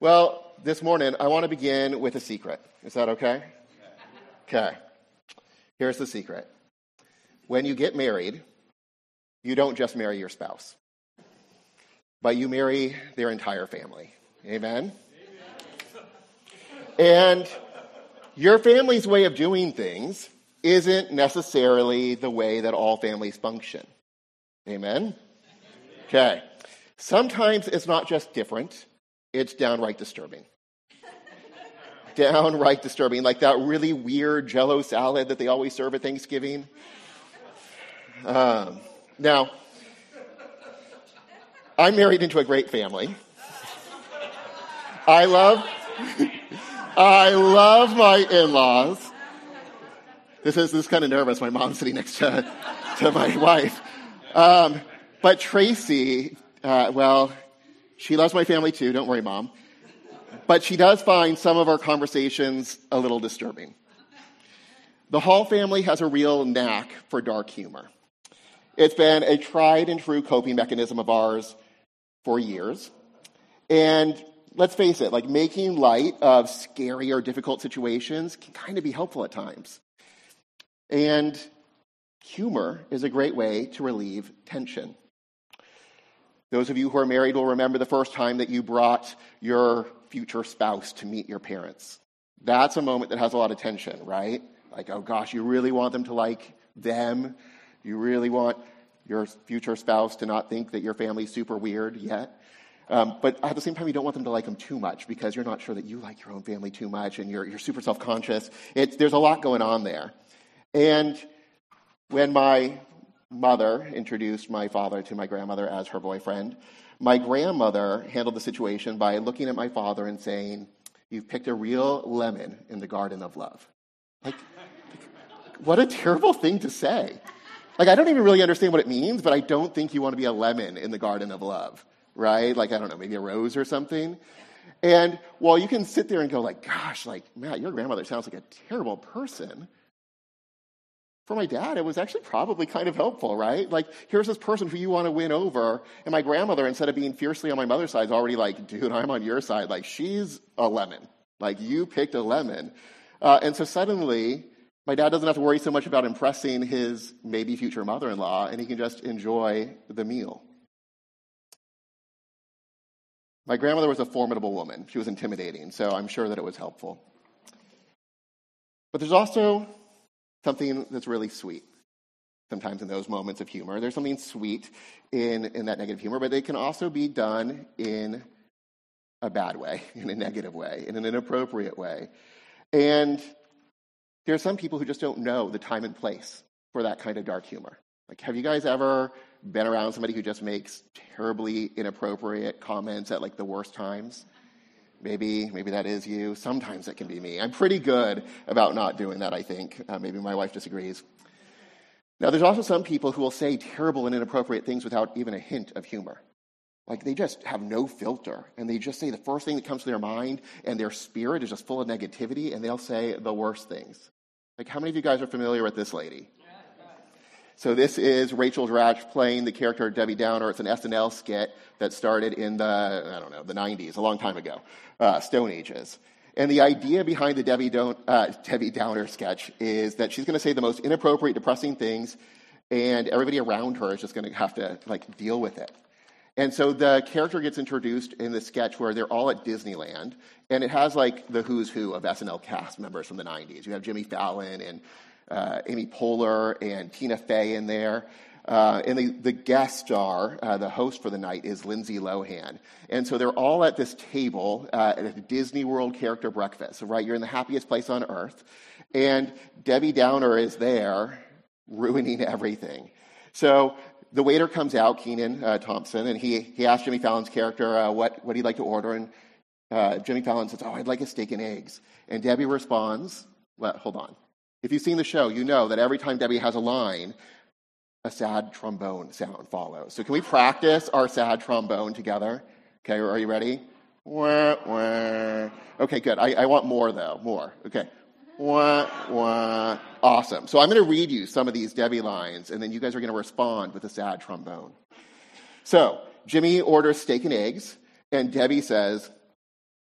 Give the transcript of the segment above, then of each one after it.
Well, this morning, I want to begin with a secret. Is that okay? Okay. Here's the secret when you get married, you don't just marry your spouse, but you marry their entire family. Amen? And your family's way of doing things isn't necessarily the way that all families function. Amen? Okay. Sometimes it's not just different, it's downright disturbing. downright disturbing, like that really weird jello salad that they always serve at Thanksgiving. Um, now, I'm married into a great family. I love, I love my in-laws. This is, this is kind of nervous. My mom's sitting next to, to my wife. Um, but Tracy, uh, well, she loves my family too. Don't worry, mom. But she does find some of our conversations a little disturbing. The Hall family has a real knack for dark humor. It's been a tried and true coping mechanism of ours for years. And let's face it, like making light of scary or difficult situations can kind of be helpful at times. And humor is a great way to relieve tension. Those of you who are married will remember the first time that you brought your future spouse to meet your parents. That's a moment that has a lot of tension, right? Like, oh gosh, you really want them to like them. You really want your future spouse to not think that your family's super weird yet. Um, but at the same time, you don't want them to like them too much because you're not sure that you like your own family too much and you're, you're super self conscious. There's a lot going on there. And when my mother introduced my father to my grandmother as her boyfriend, my grandmother handled the situation by looking at my father and saying, You've picked a real lemon in the garden of love. Like, what a terrible thing to say. Like, I don't even really understand what it means, but I don't think you want to be a lemon in the garden of love, right? Like, I don't know, maybe a rose or something. And while you can sit there and go, like, gosh, like, Matt, your grandmother sounds like a terrible person, for my dad, it was actually probably kind of helpful, right? Like, here's this person who you want to win over. And my grandmother, instead of being fiercely on my mother's side, is already like, dude, I'm on your side. Like, she's a lemon. Like, you picked a lemon. Uh, and so suddenly, my dad doesn't have to worry so much about impressing his maybe future mother in law, and he can just enjoy the meal. My grandmother was a formidable woman. She was intimidating, so I'm sure that it was helpful. But there's also something that's really sweet sometimes in those moments of humor. There's something sweet in, in that negative humor, but they can also be done in a bad way, in a negative way, in an inappropriate way. And there are some people who just don't know the time and place for that kind of dark humor. Like, have you guys ever been around somebody who just makes terribly inappropriate comments at like the worst times? Maybe, maybe that is you. Sometimes it can be me. I'm pretty good about not doing that, I think. Uh, maybe my wife disagrees. Now, there's also some people who will say terrible and inappropriate things without even a hint of humor. Like they just have no filter and they just say the first thing that comes to their mind and their spirit is just full of negativity and they'll say the worst things. Like, how many of you guys are familiar with this lady? So this is Rachel Dratch playing the character Debbie Downer. It's an SNL skit that started in the, I don't know, the 90s, a long time ago, uh, Stone Ages. And the idea behind the Debbie, Don- uh, Debbie Downer sketch is that she's going to say the most inappropriate, depressing things, and everybody around her is just going to have to like deal with it. And so the character gets introduced in the sketch where they're all at Disneyland, and it has like the who's who of SNL cast members from the 90s. You have Jimmy Fallon and uh, Amy Poehler and Tina Fey in there. Uh, and the, the, guest star, uh, the host for the night, is Lindsay Lohan. And so they're all at this table uh, at a Disney World character breakfast. So, right, you're in the happiest place on earth. And Debbie Downer is there ruining everything. So the waiter comes out, Kenan uh, Thompson, and he, he asks Jimmy Fallon's character uh, what, what he'd like to order. And uh, Jimmy Fallon says, Oh, I'd like a steak and eggs. And Debbie responds, well, hold on. If you've seen the show, you know that every time Debbie has a line, a sad trombone sound follows. So can we practice our sad trombone together? Okay, are you ready? Wah, wah. Okay, good. I, I want more though, more. Okay. Wah, wah. Awesome. So I'm going to read you some of these Debbie lines, and then you guys are going to respond with a sad trombone. So Jimmy orders steak and eggs, and Debbie says,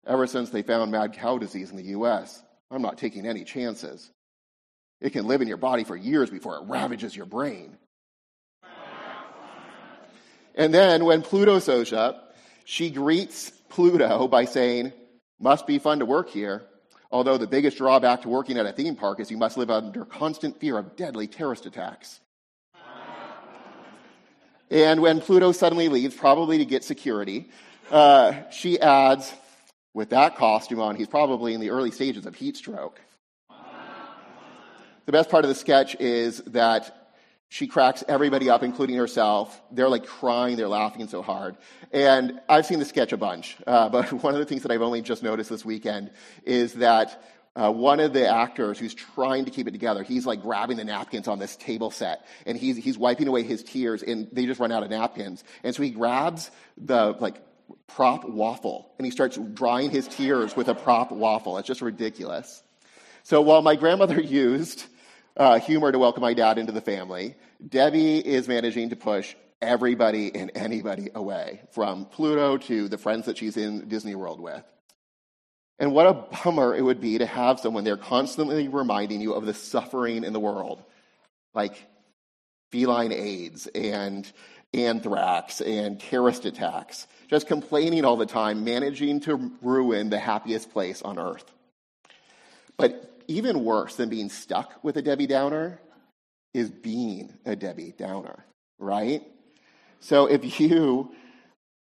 Ever since they found mad cow disease in the US, I'm not taking any chances. It can live in your body for years before it ravages your brain. And then when Pluto shows up, she greets Pluto by saying, Must be fun to work here. Although the biggest drawback to working at a theme park is you must live under constant fear of deadly terrorist attacks. And when Pluto suddenly leaves, probably to get security, uh, she adds, with that costume on, he's probably in the early stages of heat stroke. The best part of the sketch is that she cracks everybody up, including herself. They're like crying, they're laughing so hard. And I've seen the sketch a bunch, uh, but one of the things that I've only just noticed this weekend is that uh, one of the actors who's trying to keep it together, he's like grabbing the napkins on this table set, and he's he's wiping away his tears, and they just run out of napkins. And so he grabs the like prop waffle, and he starts drying his tears with a prop waffle. It's just ridiculous. So while my grandmother used uh, humor to welcome my dad into the family. Debbie is managing to push everybody and anybody away, from Pluto to the friends that she's in Disney World with. And what a bummer it would be to have someone there constantly reminding you of the suffering in the world, like feline AIDS and anthrax and terrorist attacks, just complaining all the time, managing to ruin the happiest place on earth. But even worse than being stuck with a Debbie Downer is being a Debbie Downer, right? So if you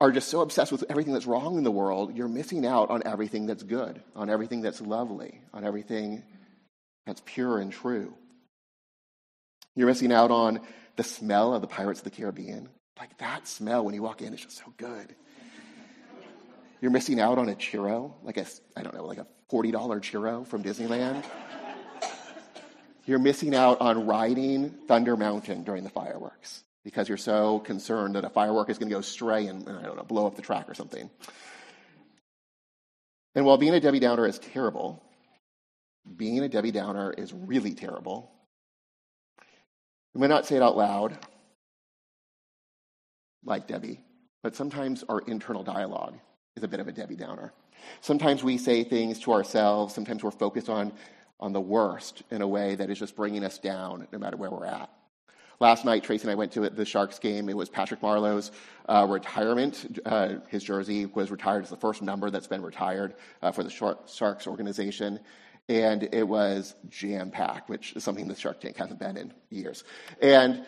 are just so obsessed with everything that's wrong in the world, you're missing out on everything that's good, on everything that's lovely, on everything that's pure and true. You're missing out on the smell of the Pirates of the Caribbean. Like that smell when you walk in is just so good. You're missing out on a churro, like a, I don't know, like a $40 churro from Disneyland. You're missing out on riding Thunder Mountain during the fireworks because you're so concerned that a firework is going to go stray and, I don't know, blow up the track or something. And while being a Debbie Downer is terrible, being a Debbie Downer is really terrible. We may not say it out loud, like Debbie, but sometimes our internal dialogue is a bit of a Debbie Downer. Sometimes we say things to ourselves, sometimes we're focused on, on the worst in a way that is just bringing us down no matter where we're at. Last night, Tracy and I went to the Sharks game. It was Patrick Marleau's uh, retirement. Uh, his jersey was retired. It's the first number that's been retired uh, for the Sharks organization. And it was jam packed, which is something the Shark Tank hasn't been in years. And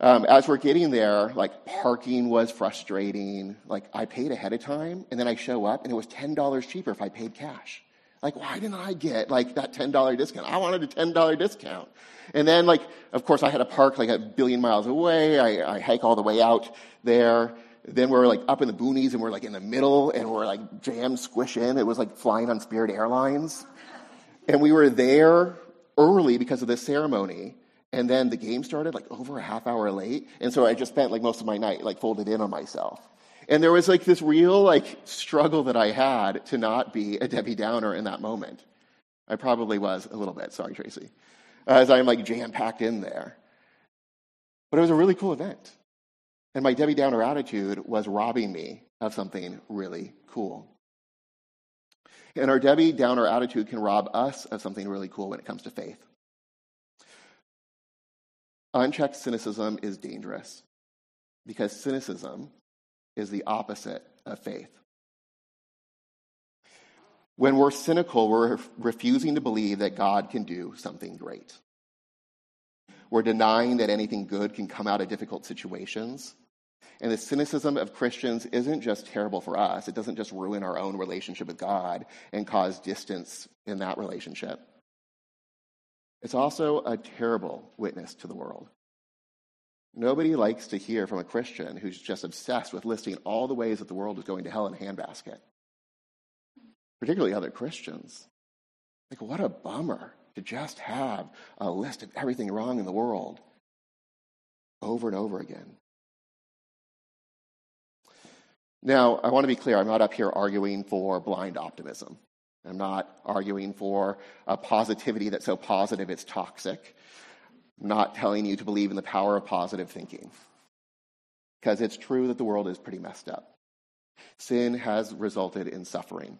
um, as we're getting there, like parking was frustrating. Like I paid ahead of time, and then I show up, and it was ten dollars cheaper if I paid cash. Like why didn't I get like that ten dollar discount? I wanted a ten dollar discount. And then like, of course, I had to park like a billion miles away. I, I hike all the way out there. Then we're like up in the boonies, and we're like in the middle, and we're like jam squish in. It was like flying on Spirit Airlines, and we were there early because of this ceremony. And then the game started like over a half hour late. And so I just spent like most of my night like folded in on myself. And there was like this real like struggle that I had to not be a Debbie Downer in that moment. I probably was a little bit. Sorry, Tracy. As I'm like jam packed in there. But it was a really cool event. And my Debbie Downer attitude was robbing me of something really cool. And our Debbie Downer attitude can rob us of something really cool when it comes to faith. Unchecked cynicism is dangerous because cynicism is the opposite of faith. When we're cynical, we're refusing to believe that God can do something great. We're denying that anything good can come out of difficult situations. And the cynicism of Christians isn't just terrible for us, it doesn't just ruin our own relationship with God and cause distance in that relationship. It's also a terrible witness to the world. Nobody likes to hear from a Christian who's just obsessed with listing all the ways that the world is going to hell in a handbasket, particularly other Christians. Like, what a bummer to just have a list of everything wrong in the world over and over again. Now, I want to be clear, I'm not up here arguing for blind optimism. I'm not arguing for a positivity that's so positive it's toxic. I'm not telling you to believe in the power of positive thinking. Because it's true that the world is pretty messed up. Sin has resulted in suffering.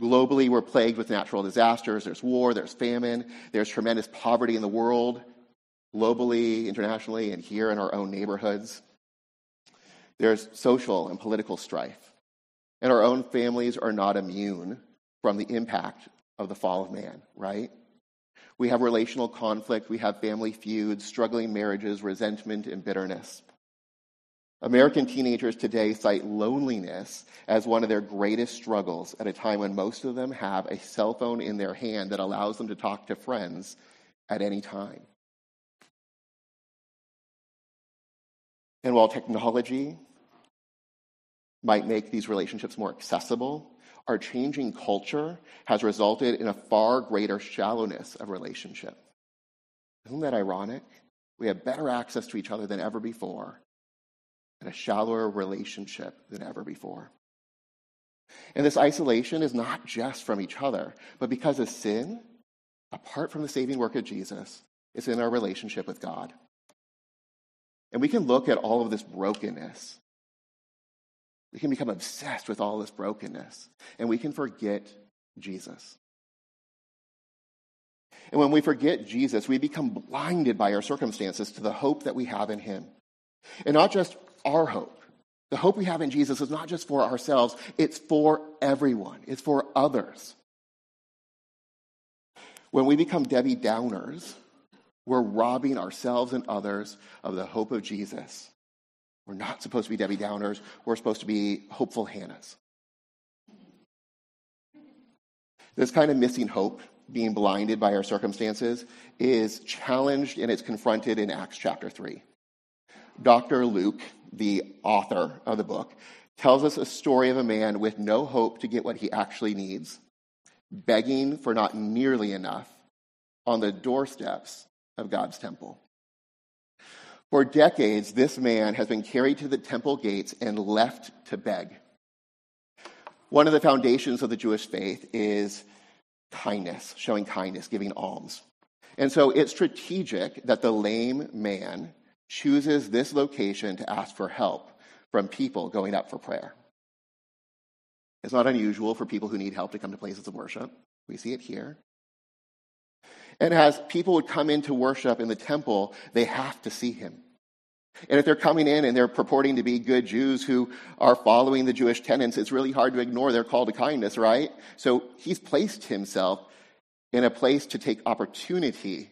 Globally, we're plagued with natural disasters. There's war, there's famine, there's tremendous poverty in the world, globally, internationally, and here in our own neighborhoods. There's social and political strife. And our own families are not immune from the impact of the fall of man, right? We have relational conflict, we have family feuds, struggling marriages, resentment, and bitterness. American teenagers today cite loneliness as one of their greatest struggles at a time when most of them have a cell phone in their hand that allows them to talk to friends at any time. And while technology might make these relationships more accessible, our changing culture has resulted in a far greater shallowness of relationship. Isn't that ironic? We have better access to each other than ever before, and a shallower relationship than ever before. And this isolation is not just from each other, but because of sin, apart from the saving work of Jesus, it's in our relationship with God. And we can look at all of this brokenness. We can become obsessed with all this brokenness, and we can forget Jesus. And when we forget Jesus, we become blinded by our circumstances to the hope that we have in Him. And not just our hope. The hope we have in Jesus is not just for ourselves, it's for everyone, it's for others. When we become Debbie Downers, we're robbing ourselves and others of the hope of Jesus. We're not supposed to be Debbie Downers, we're supposed to be hopeful Hannahs. This kind of missing hope, being blinded by our circumstances, is challenged and it's confronted in Acts chapter 3. Dr. Luke, the author of the book, tells us a story of a man with no hope to get what he actually needs, begging for not nearly enough on the doorsteps of God's temple. For decades, this man has been carried to the temple gates and left to beg. One of the foundations of the Jewish faith is kindness, showing kindness, giving alms. And so it's strategic that the lame man chooses this location to ask for help from people going up for prayer. It's not unusual for people who need help to come to places of worship. We see it here. And as people would come in to worship in the temple, they have to see him. And if they're coming in and they're purporting to be good Jews who are following the Jewish tenets, it's really hard to ignore their call to kindness, right? So he's placed himself in a place to take opportunity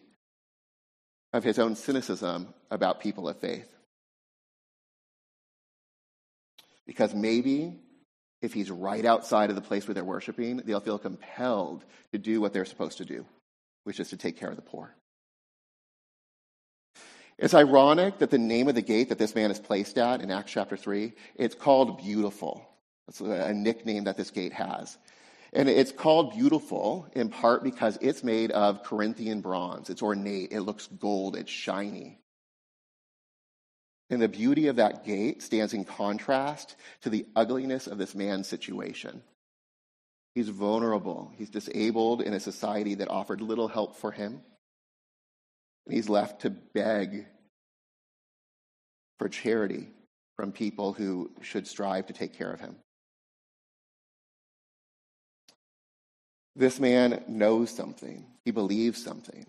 of his own cynicism about people of faith. Because maybe if he's right outside of the place where they're worshiping, they'll feel compelled to do what they're supposed to do, which is to take care of the poor. It's ironic that the name of the gate that this man is placed at in Acts chapter 3, it's called Beautiful. That's a nickname that this gate has. And it's called beautiful in part because it's made of Corinthian bronze. It's ornate, it looks gold, it's shiny. And the beauty of that gate stands in contrast to the ugliness of this man's situation. He's vulnerable, he's disabled in a society that offered little help for him. And he's left to beg for charity from people who should strive to take care of him. This man knows something, he believes something.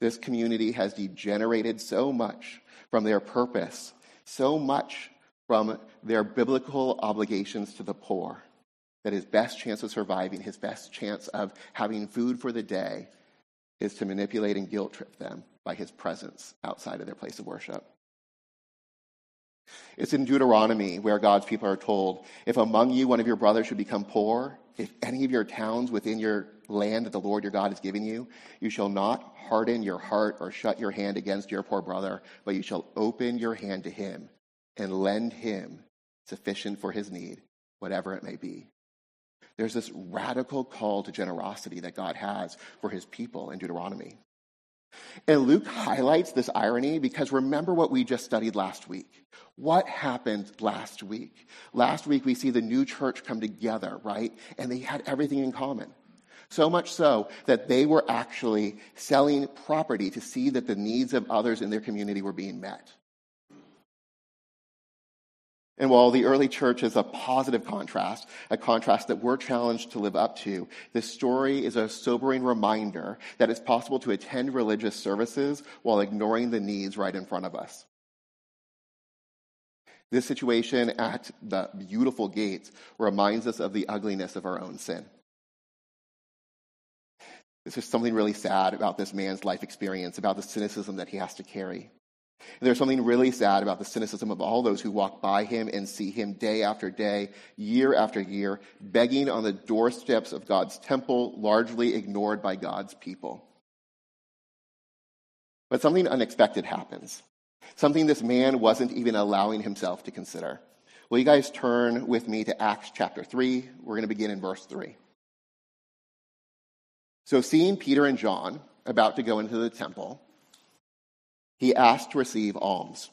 This community has degenerated so much from their purpose, so much from their biblical obligations to the poor, that his best chance of surviving, his best chance of having food for the day, is to manipulate and guilt trip them by his presence outside of their place of worship. It's in Deuteronomy where God's people are told if among you one of your brothers should become poor, if any of your towns within your land that the Lord your God has given you, you shall not harden your heart or shut your hand against your poor brother, but you shall open your hand to him and lend him sufficient for his need, whatever it may be. There's this radical call to generosity that God has for his people in Deuteronomy. And Luke highlights this irony because remember what we just studied last week. What happened last week? Last week we see the new church come together, right? And they had everything in common. So much so that they were actually selling property to see that the needs of others in their community were being met. And while the early church is a positive contrast, a contrast that we're challenged to live up to, this story is a sobering reminder that it's possible to attend religious services while ignoring the needs right in front of us. This situation at the beautiful gates reminds us of the ugliness of our own sin. There's just something really sad about this man's life experience, about the cynicism that he has to carry. And there's something really sad about the cynicism of all those who walk by him and see him day after day, year after year, begging on the doorsteps of God's temple, largely ignored by God's people. But something unexpected happens. Something this man wasn't even allowing himself to consider. Will you guys turn with me to Acts chapter 3? We're going to begin in verse 3. So, seeing Peter and John about to go into the temple, he asked to receive alms.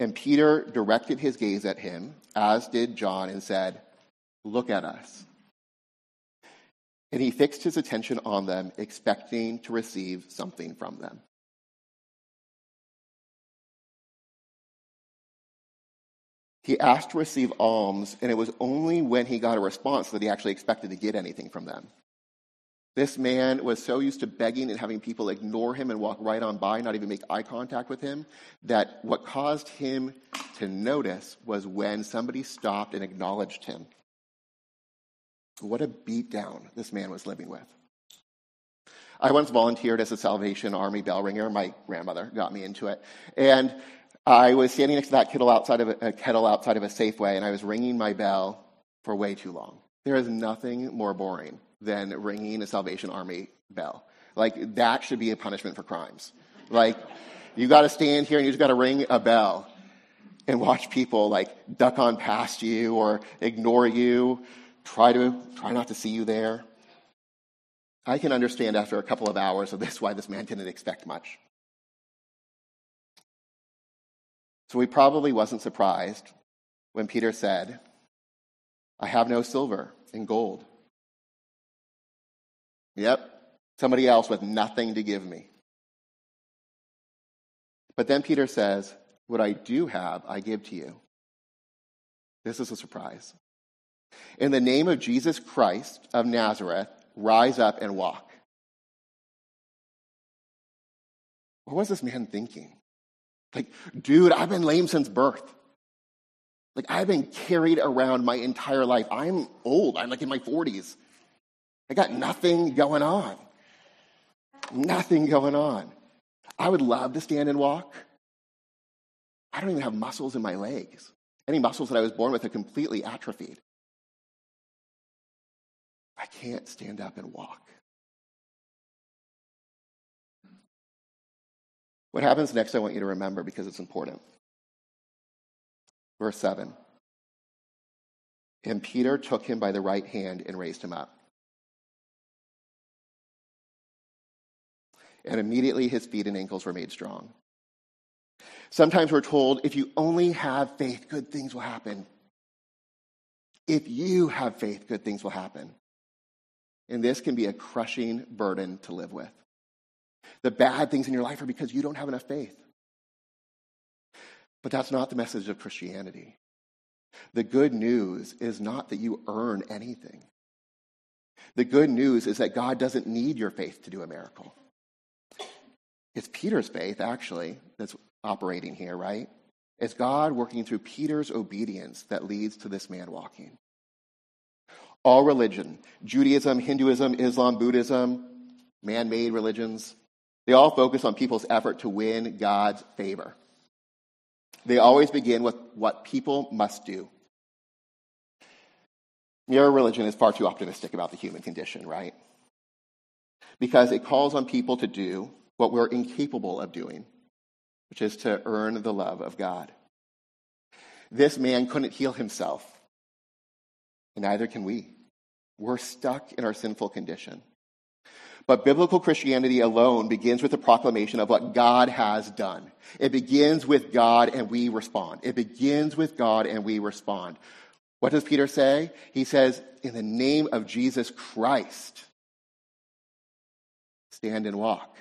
And Peter directed his gaze at him, as did John, and said, Look at us. And he fixed his attention on them, expecting to receive something from them. He asked to receive alms, and it was only when he got a response that he actually expected to get anything from them. This man was so used to begging and having people ignore him and walk right on by, not even make eye contact with him, that what caused him to notice was when somebody stopped and acknowledged him. What a beatdown this man was living with. I once volunteered as a Salvation Army bell ringer. My grandmother got me into it. And I was standing next to that kettle outside of a, a kettle outside of a Safeway, and I was ringing my bell for way too long. There is nothing more boring than ringing a Salvation Army bell. Like that should be a punishment for crimes. Like you got to stand here and you just got to ring a bell and watch people like duck on past you or ignore you, try to try not to see you there. I can understand after a couple of hours of this why this man didn't expect much. So he probably wasn't surprised when Peter said, I have no silver and gold. Yep, somebody else with nothing to give me. But then Peter says, What I do have, I give to you. This is a surprise. In the name of Jesus Christ of Nazareth, rise up and walk. What was this man thinking? Like, dude, I've been lame since birth. Like, I've been carried around my entire life. I'm old. I'm like in my 40s. I got nothing going on. Nothing going on. I would love to stand and walk. I don't even have muscles in my legs. Any muscles that I was born with are completely atrophied. I can't stand up and walk. What happens next, I want you to remember because it's important. Verse 7 And Peter took him by the right hand and raised him up. And immediately his feet and ankles were made strong. Sometimes we're told if you only have faith, good things will happen. If you have faith, good things will happen. And this can be a crushing burden to live with. The bad things in your life are because you don't have enough faith. But that's not the message of Christianity. The good news is not that you earn anything. The good news is that God doesn't need your faith to do a miracle. It's Peter's faith, actually, that's operating here, right? It's God working through Peter's obedience that leads to this man walking. All religion, Judaism, Hinduism, Islam, Buddhism, man made religions, they all focus on people's effort to win God's favor. They always begin with what people must do. Your religion is far too optimistic about the human condition, right? Because it calls on people to do what we're incapable of doing, which is to earn the love of God. This man couldn't heal himself, and neither can we. We're stuck in our sinful condition. But biblical Christianity alone begins with the proclamation of what God has done. It begins with God and we respond. It begins with God and we respond. What does Peter say? He says, in the name of Jesus Christ, stand and walk.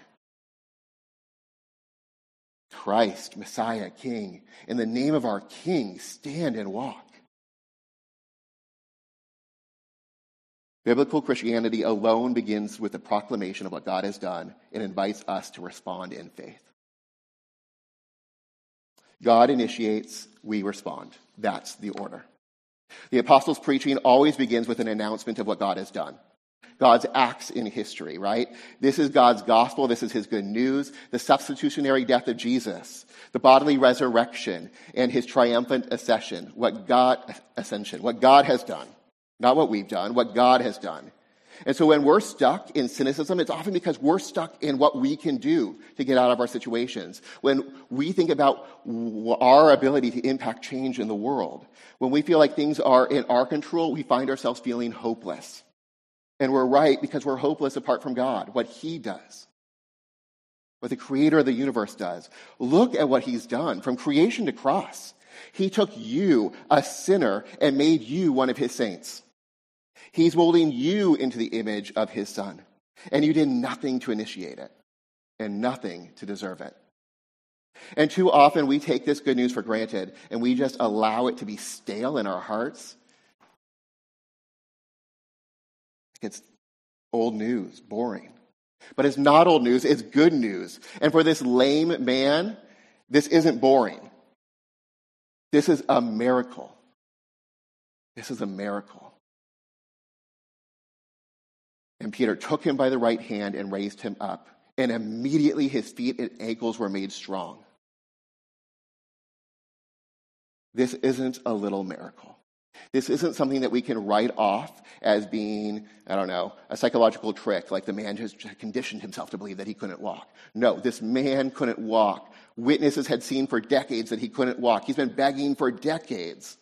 Christ, Messiah, King. In the name of our King, stand and walk. Biblical Christianity alone begins with the proclamation of what God has done and invites us to respond in faith. God initiates, we respond. That's the order. The apostles' preaching always begins with an announcement of what God has done. God's acts in history, right? This is God's gospel. This is his good news. The substitutionary death of Jesus, the bodily resurrection, and his triumphant ascension. What God, ascension, what God has done. Not what we've done, what God has done. And so when we're stuck in cynicism, it's often because we're stuck in what we can do to get out of our situations. When we think about our ability to impact change in the world, when we feel like things are in our control, we find ourselves feeling hopeless. And we're right because we're hopeless apart from God, what He does, what the creator of the universe does. Look at what He's done from creation to cross. He took you, a sinner, and made you one of His saints. He's molding you into the image of his son. And you did nothing to initiate it and nothing to deserve it. And too often we take this good news for granted and we just allow it to be stale in our hearts. It's old news, boring. But it's not old news, it's good news. And for this lame man, this isn't boring. This is a miracle. This is a miracle. And Peter took him by the right hand and raised him up. And immediately his feet and ankles were made strong. This isn't a little miracle. This isn't something that we can write off as being, I don't know, a psychological trick, like the man just conditioned himself to believe that he couldn't walk. No, this man couldn't walk. Witnesses had seen for decades that he couldn't walk. He's been begging for decades.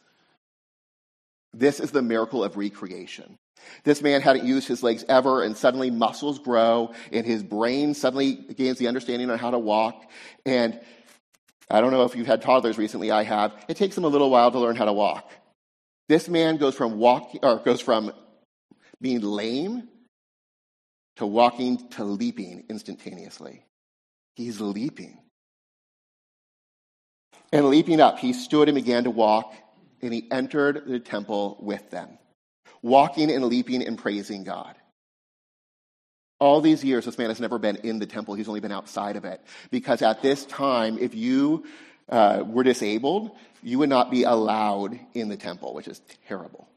This is the miracle of recreation. This man hadn't used his legs ever, and suddenly muscles grow, and his brain suddenly gains the understanding on how to walk. And I don't know if you've had toddlers recently, I have. It takes them a little while to learn how to walk. This man goes from walking or goes from being lame to walking to leaping instantaneously. He's leaping. And leaping up, he stood and began to walk, and he entered the temple with them walking and leaping and praising God. All these years, this man has never been in the temple. He's only been outside of it. Because at this time, if you uh, were disabled, you would not be allowed in the temple, which is terrible.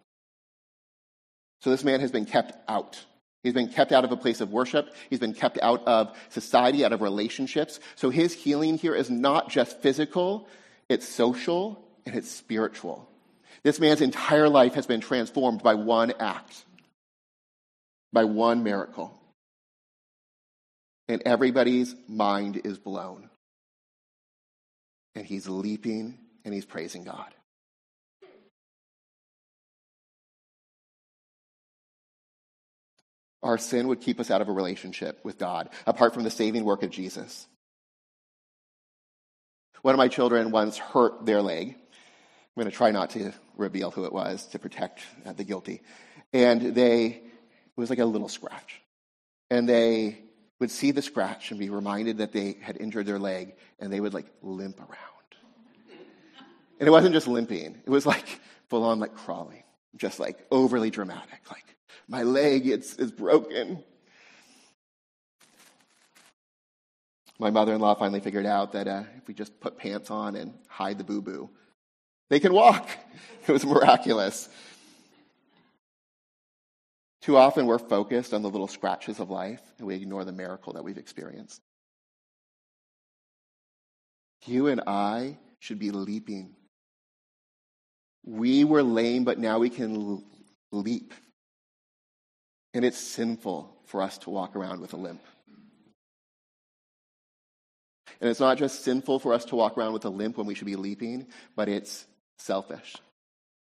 So this man has been kept out. He's been kept out of a place of worship. He's been kept out of society, out of relationships. So his healing here is not just physical, it's social and it's spiritual. This man's entire life has been transformed by one act, by one miracle. And everybody's mind is blown. And he's leaping and he's praising God. Our sin would keep us out of a relationship with God, apart from the saving work of Jesus. One of my children once hurt their leg I'm going to try not to reveal who it was to protect uh, the guilty. And they, it was like a little scratch. And they would see the scratch and be reminded that they had injured their leg, and they would like limp around. And it wasn't just limping, it was like full on like crawling, just like overly dramatic. Like, my leg it's, is broken. My mother in law finally figured out that uh, if we just put pants on and hide the boo boo, they can walk. It was miraculous. Too often we're focused on the little scratches of life and we ignore the miracle that we've experienced. You and I should be leaping. We were lame, but now we can leap. And it's sinful for us to walk around with a limp. And it's not just sinful for us to walk around with a limp when we should be leaping, but it's selfish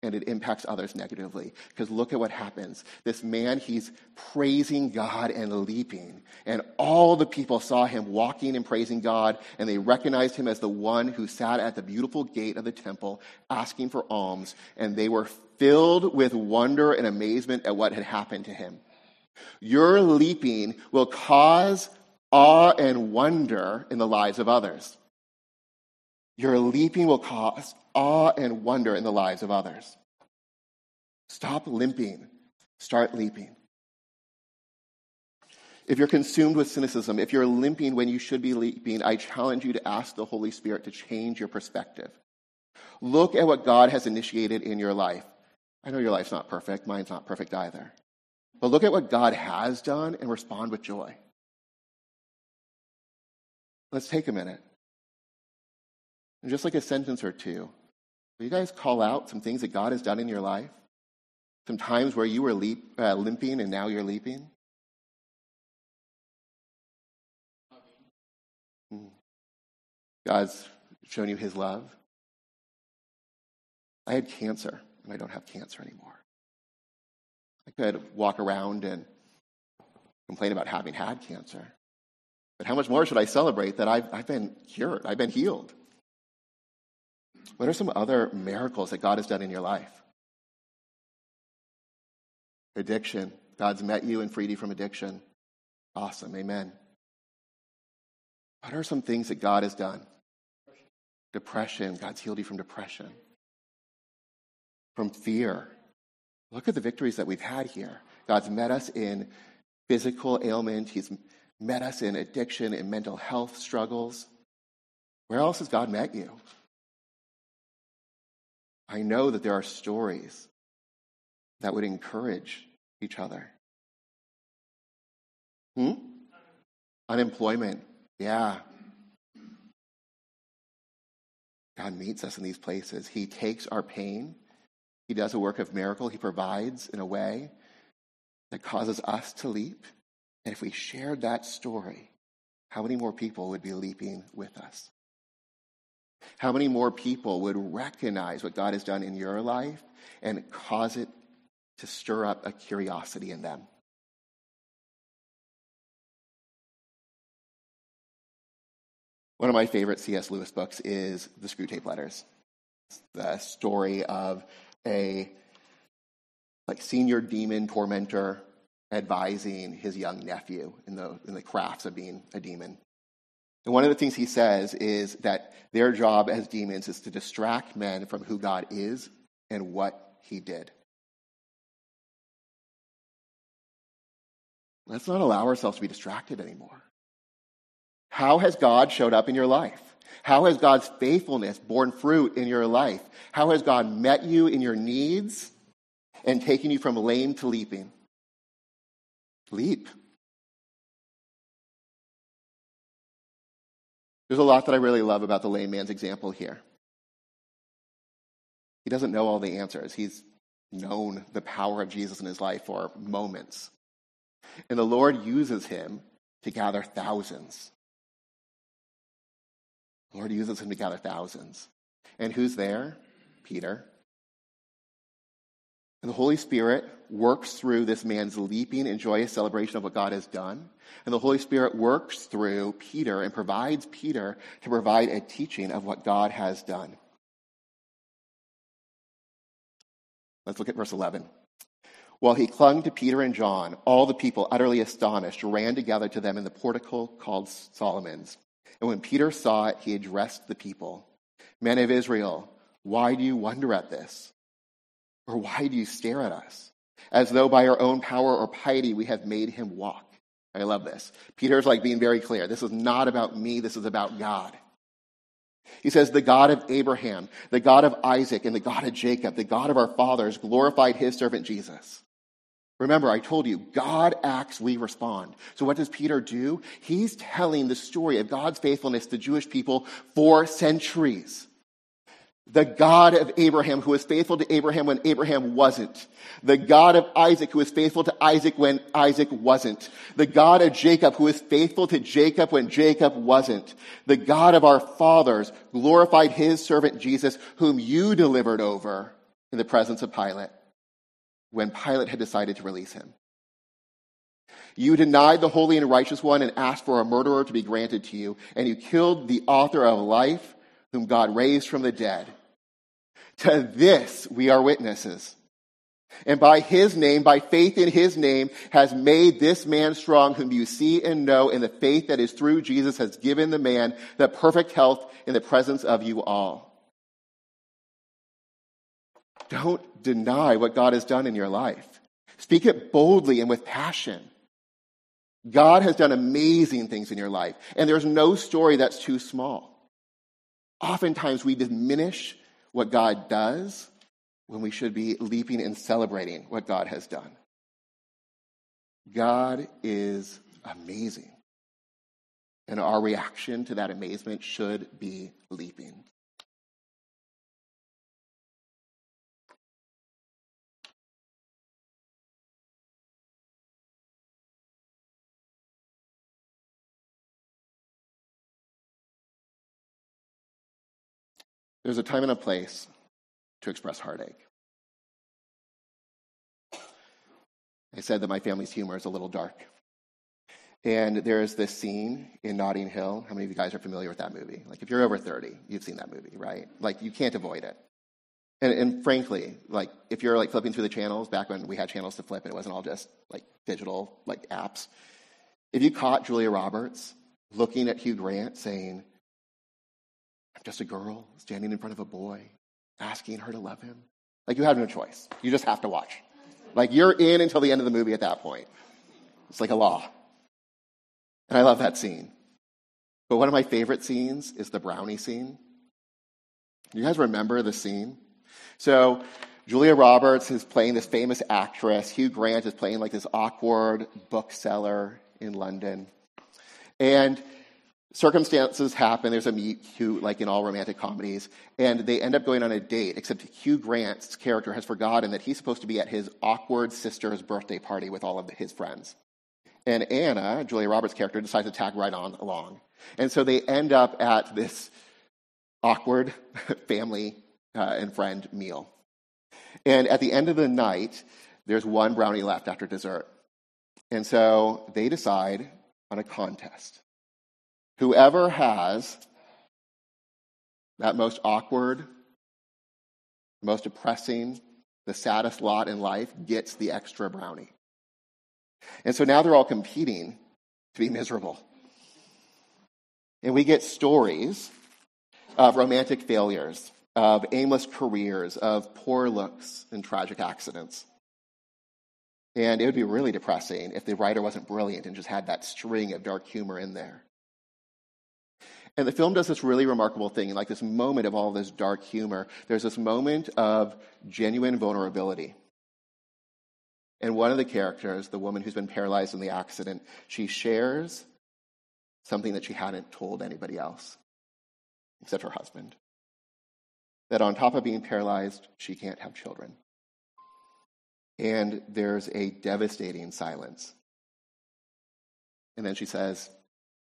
and it impacts others negatively. Because look at what happens. This man, he's praising God and leaping. And all the people saw him walking and praising God, and they recognized him as the one who sat at the beautiful gate of the temple asking for alms. And they were filled with wonder and amazement at what had happened to him. Your leaping will cause awe and wonder in the lives of others. Your leaping will cause awe and wonder in the lives of others. Stop limping, start leaping. If you're consumed with cynicism, if you're limping when you should be leaping, I challenge you to ask the Holy Spirit to change your perspective. Look at what God has initiated in your life. I know your life's not perfect, mine's not perfect either. But look at what God has done and respond with joy. Let's take a minute. And just like a sentence or two, will you guys call out some things that God has done in your life? Some times where you were leap, uh, limping and now you're leaping? Hmm. God's shown you his love. I had cancer, and I don't have cancer anymore. I could walk around and complain about having had cancer. But how much more should I celebrate that I've, I've been cured? I've been healed. What are some other miracles that God has done in your life? Addiction. God's met you and freed you from addiction. Awesome. Amen. What are some things that God has done? Depression. God's healed you from depression, from fear. Look at the victories that we've had here. God's met us in physical ailment, He's met us in addiction and mental health struggles. Where else has God met you? I know that there are stories that would encourage each other. Hmm? Unemployment. Yeah. God meets us in these places. He takes our pain. He does a work of miracle. He provides in a way that causes us to leap. And if we shared that story, how many more people would be leaping with us? How many more people would recognize what God has done in your life and cause it to stir up a curiosity in them? One of my favorite C.S. Lewis books is The Screwtape Letters. It's the story of a like senior demon tormentor advising his young nephew in the, in the crafts of being a demon. And one of the things he says is that their job as demons is to distract men from who God is and what he did. Let's not allow ourselves to be distracted anymore. How has God showed up in your life? How has God's faithfulness borne fruit in your life? How has God met you in your needs and taken you from lame to leaping? Leap. There's a lot that I really love about the lame man's example here. He doesn't know all the answers. He's known the power of Jesus in his life for moments. And the Lord uses him to gather thousands. The Lord uses him to gather thousands. And who's there? Peter. And the Holy Spirit works through this man's leaping and joyous celebration of what God has done. And the Holy Spirit works through Peter and provides Peter to provide a teaching of what God has done. Let's look at verse 11. While he clung to Peter and John, all the people, utterly astonished, ran together to them in the portico called Solomon's. And when Peter saw it, he addressed the people Men of Israel, why do you wonder at this? Or why do you stare at us? As though by our own power or piety we have made him walk. I love this. Peter's like being very clear. This is not about me, this is about God. He says, The God of Abraham, the God of Isaac, and the God of Jacob, the God of our fathers, glorified his servant Jesus. Remember, I told you, God acts, we respond. So what does Peter do? He's telling the story of God's faithfulness to Jewish people for centuries. The God of Abraham who was faithful to Abraham when Abraham wasn't. The God of Isaac who was faithful to Isaac when Isaac wasn't. The God of Jacob who was faithful to Jacob when Jacob wasn't. The God of our fathers glorified his servant Jesus whom you delivered over in the presence of Pilate when Pilate had decided to release him. You denied the holy and righteous one and asked for a murderer to be granted to you, and you killed the author of life whom God raised from the dead. To this we are witnesses. And by his name, by faith in his name, has made this man strong, whom you see and know, and the faith that is through Jesus has given the man the perfect health in the presence of you all. Don't deny what God has done in your life. Speak it boldly and with passion. God has done amazing things in your life, and there's no story that's too small. Oftentimes, we diminish what God does when we should be leaping and celebrating what God has done. God is amazing. And our reaction to that amazement should be leaping. There's a time and a place to express heartache. I said that my family's humor is a little dark. And there's this scene in Notting Hill. How many of you guys are familiar with that movie? Like, if you're over 30, you've seen that movie, right? Like, you can't avoid it. And, and frankly, like, if you're like flipping through the channels back when we had channels to flip and it wasn't all just like digital, like apps, if you caught Julia Roberts looking at Hugh Grant saying, just a girl standing in front of a boy asking her to love him. Like you have no choice. You just have to watch. Like you're in until the end of the movie at that point. It's like a law. And I love that scene. But one of my favorite scenes is the brownie scene. You guys remember the scene? So Julia Roberts is playing this famous actress. Hugh Grant is playing like this awkward bookseller in London. And circumstances happen. There's a meet cute, like in all romantic comedies, and they end up going on a date, except Hugh Grant's character has forgotten that he's supposed to be at his awkward sister's birthday party with all of his friends. And Anna, Julia Roberts' character, decides to tag right on along. And so they end up at this awkward family uh, and friend meal. And at the end of the night, there's one brownie left after dessert. And so they decide on a contest. Whoever has that most awkward, most depressing, the saddest lot in life gets the extra brownie. And so now they're all competing to be miserable. And we get stories of romantic failures, of aimless careers, of poor looks and tragic accidents. And it would be really depressing if the writer wasn't brilliant and just had that string of dark humor in there. And the film does this really remarkable thing, like this moment of all this dark humor. There's this moment of genuine vulnerability. And one of the characters, the woman who's been paralyzed in the accident, she shares something that she hadn't told anybody else, except her husband. That on top of being paralyzed, she can't have children. And there's a devastating silence. And then she says,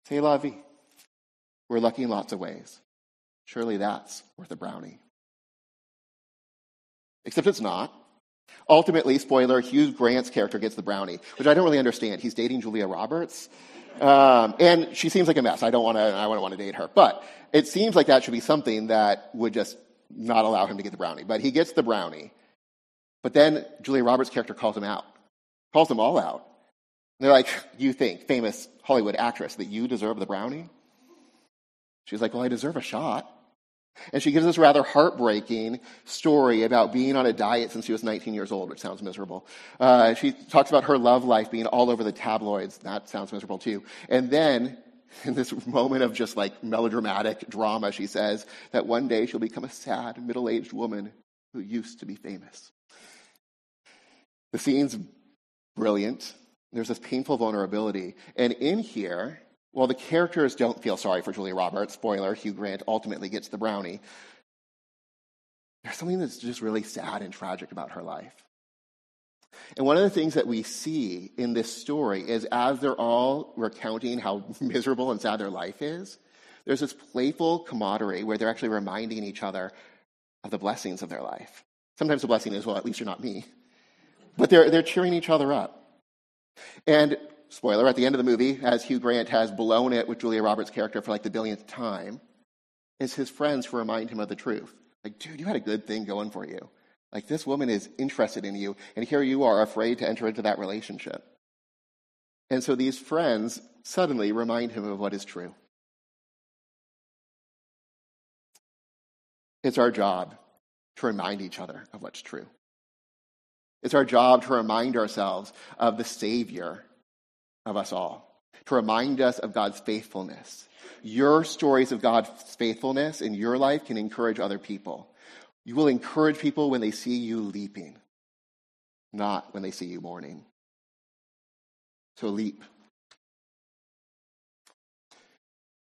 C'est la vie. We're lucky in lots of ways. Surely that's worth a brownie. Except it's not. Ultimately, spoiler, Hugh Grant's character gets the brownie, which I don't really understand. He's dating Julia Roberts. Um, and she seems like a mess. I don't want to, I don't want to date her. But it seems like that should be something that would just not allow him to get the brownie. But he gets the brownie. But then Julia Roberts' character calls him out, calls them all out. And they're like, You think, famous Hollywood actress, that you deserve the brownie? She's like, Well, I deserve a shot. And she gives this rather heartbreaking story about being on a diet since she was 19 years old, which sounds miserable. Uh, she talks about her love life being all over the tabloids. That sounds miserable too. And then, in this moment of just like melodramatic drama, she says that one day she'll become a sad, middle aged woman who used to be famous. The scene's brilliant. There's this painful vulnerability. And in here, while the characters don't feel sorry for Julia Roberts, spoiler, Hugh Grant ultimately gets the brownie, there's something that's just really sad and tragic about her life. And one of the things that we see in this story is as they're all recounting how miserable and sad their life is, there's this playful camaraderie where they're actually reminding each other of the blessings of their life. Sometimes the blessing is, well, at least you're not me. But they're, they're cheering each other up. And spoiler, at the end of the movie, as Hugh Grant has blown it with Julia Roberts' character for like the billionth time, is his friends who remind him of the truth. Like, dude, you had a good thing going for you. Like this woman is interested in you, and here you are afraid to enter into that relationship. And so these friends suddenly remind him of what is true. It's our job to remind each other of what's true. It's our job to remind ourselves of the Savior of us all, to remind us of God's faithfulness. Your stories of God's faithfulness in your life can encourage other people. You will encourage people when they see you leaping, not when they see you mourning. So leap.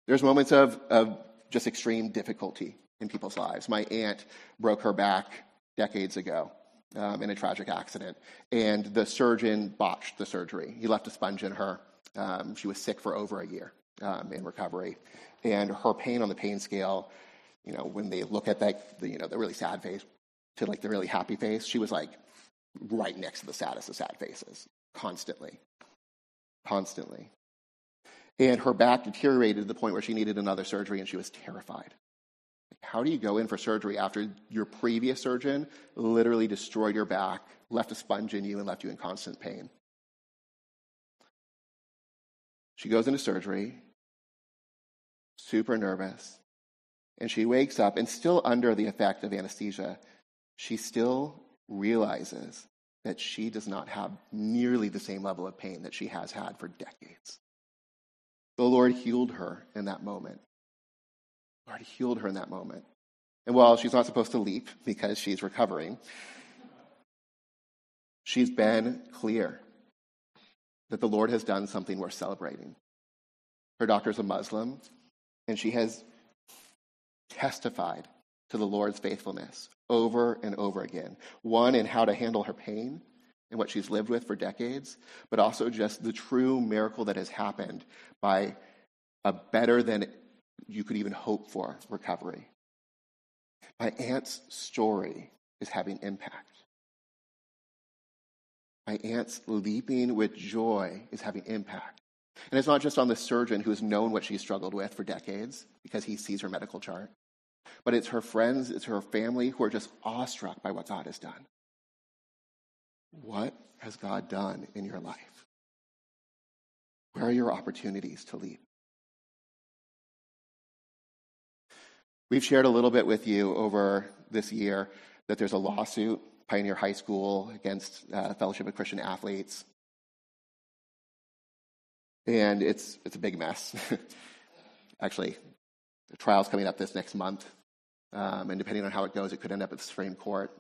There's moments of, of just extreme difficulty in people's lives. My aunt broke her back decades ago um, in a tragic accident, and the surgeon botched the surgery. He left a sponge in her. Um, she was sick for over a year um, in recovery, and her pain on the pain scale, you know, when they look at that, the, you know, the really sad face to like the really happy face, she was like right next to the saddest of sad faces, constantly, constantly. And her back deteriorated to the point where she needed another surgery, and she was terrified. How do you go in for surgery after your previous surgeon literally destroyed your back, left a sponge in you, and left you in constant pain? She goes into surgery, super nervous, and she wakes up, and still under the effect of anesthesia, she still realizes that she does not have nearly the same level of pain that she has had for decades. The Lord healed her in that moment. Lord healed her in that moment. And while she's not supposed to leap because she's recovering, she's been clear that the Lord has done something worth celebrating. Her doctor's a Muslim, and she has testified to the Lord's faithfulness over and over again. One, in how to handle her pain and what she's lived with for decades, but also just the true miracle that has happened by a better than you could even hope for recovery. My aunt's story is having impact. My aunt's leaping with joy is having impact. And it's not just on the surgeon who has known what she's struggled with for decades because he sees her medical chart, but it's her friends, it's her family who are just awestruck by what God has done. What has God done in your life? Where are your opportunities to leap? We've shared a little bit with you over this year that there's a lawsuit, Pioneer High School, against uh, Fellowship of Christian Athletes. And it's, it's a big mess. Actually, the trial's coming up this next month. Um, and depending on how it goes, it could end up at the Supreme Court.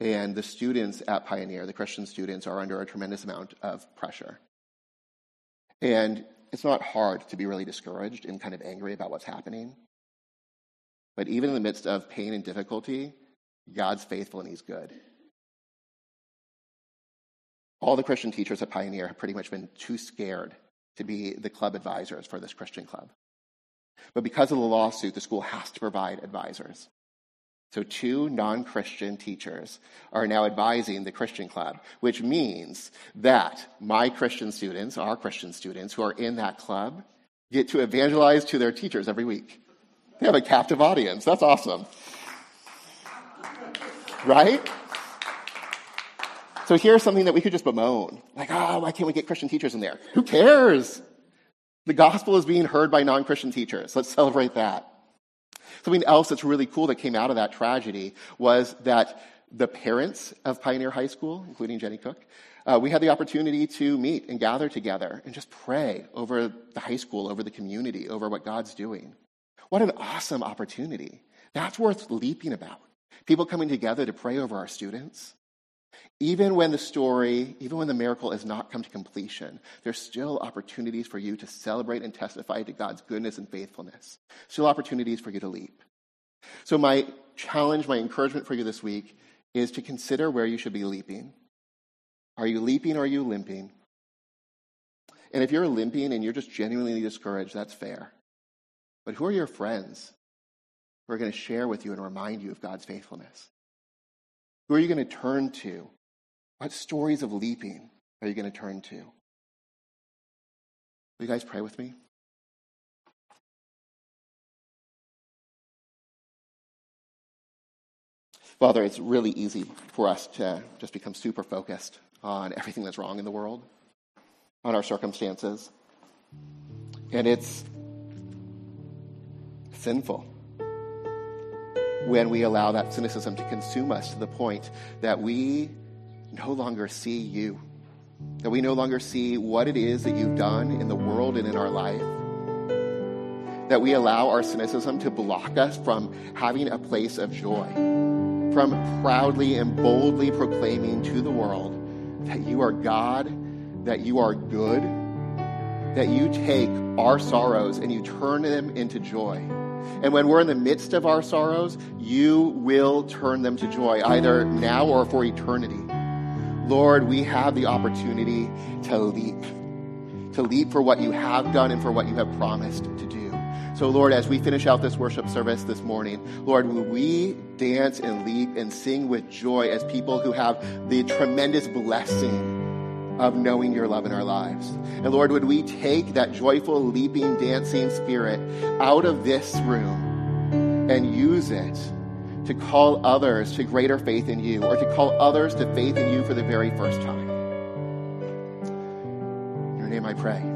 And the students at Pioneer, the Christian students, are under a tremendous amount of pressure. And it's not hard to be really discouraged and kind of angry about what's happening. But even in the midst of pain and difficulty, God's faithful and He's good. All the Christian teachers at Pioneer have pretty much been too scared to be the club advisors for this Christian club. But because of the lawsuit, the school has to provide advisors. So, two non Christian teachers are now advising the Christian club, which means that my Christian students, our Christian students who are in that club, get to evangelize to their teachers every week. They have a captive audience. That's awesome. Right? So here's something that we could just bemoan. Like, oh, why can't we get Christian teachers in there? Who cares? The gospel is being heard by non Christian teachers. Let's celebrate that. Something else that's really cool that came out of that tragedy was that the parents of Pioneer High School, including Jenny Cook, uh, we had the opportunity to meet and gather together and just pray over the high school, over the community, over what God's doing. What an awesome opportunity. That's worth leaping about. People coming together to pray over our students. Even when the story, even when the miracle has not come to completion, there's still opportunities for you to celebrate and testify to God's goodness and faithfulness. Still opportunities for you to leap. So, my challenge, my encouragement for you this week is to consider where you should be leaping. Are you leaping or are you limping? And if you're limping and you're just genuinely discouraged, that's fair. But who are your friends who are going to share with you and remind you of God's faithfulness? Who are you going to turn to? What stories of leaping are you going to turn to? Will you guys pray with me? Father, it's really easy for us to just become super focused on everything that's wrong in the world, on our circumstances. And it's sinful when we allow that cynicism to consume us to the point that we no longer see you, that we no longer see what it is that you've done in the world and in our life, that we allow our cynicism to block us from having a place of joy, from proudly and boldly proclaiming to the world that you are God, that you are good, that you take our sorrows and you turn them into joy. And when we're in the midst of our sorrows, you will turn them to joy, either now or for eternity. Lord, we have the opportunity to leap, to leap for what you have done and for what you have promised to do. So, Lord, as we finish out this worship service this morning, Lord, will we dance and leap and sing with joy as people who have the tremendous blessing of knowing your love in our lives. And Lord, would we take that joyful, leaping, dancing spirit out of this room and use it to call others to greater faith in you or to call others to faith in you for the very first time. In your name I pray.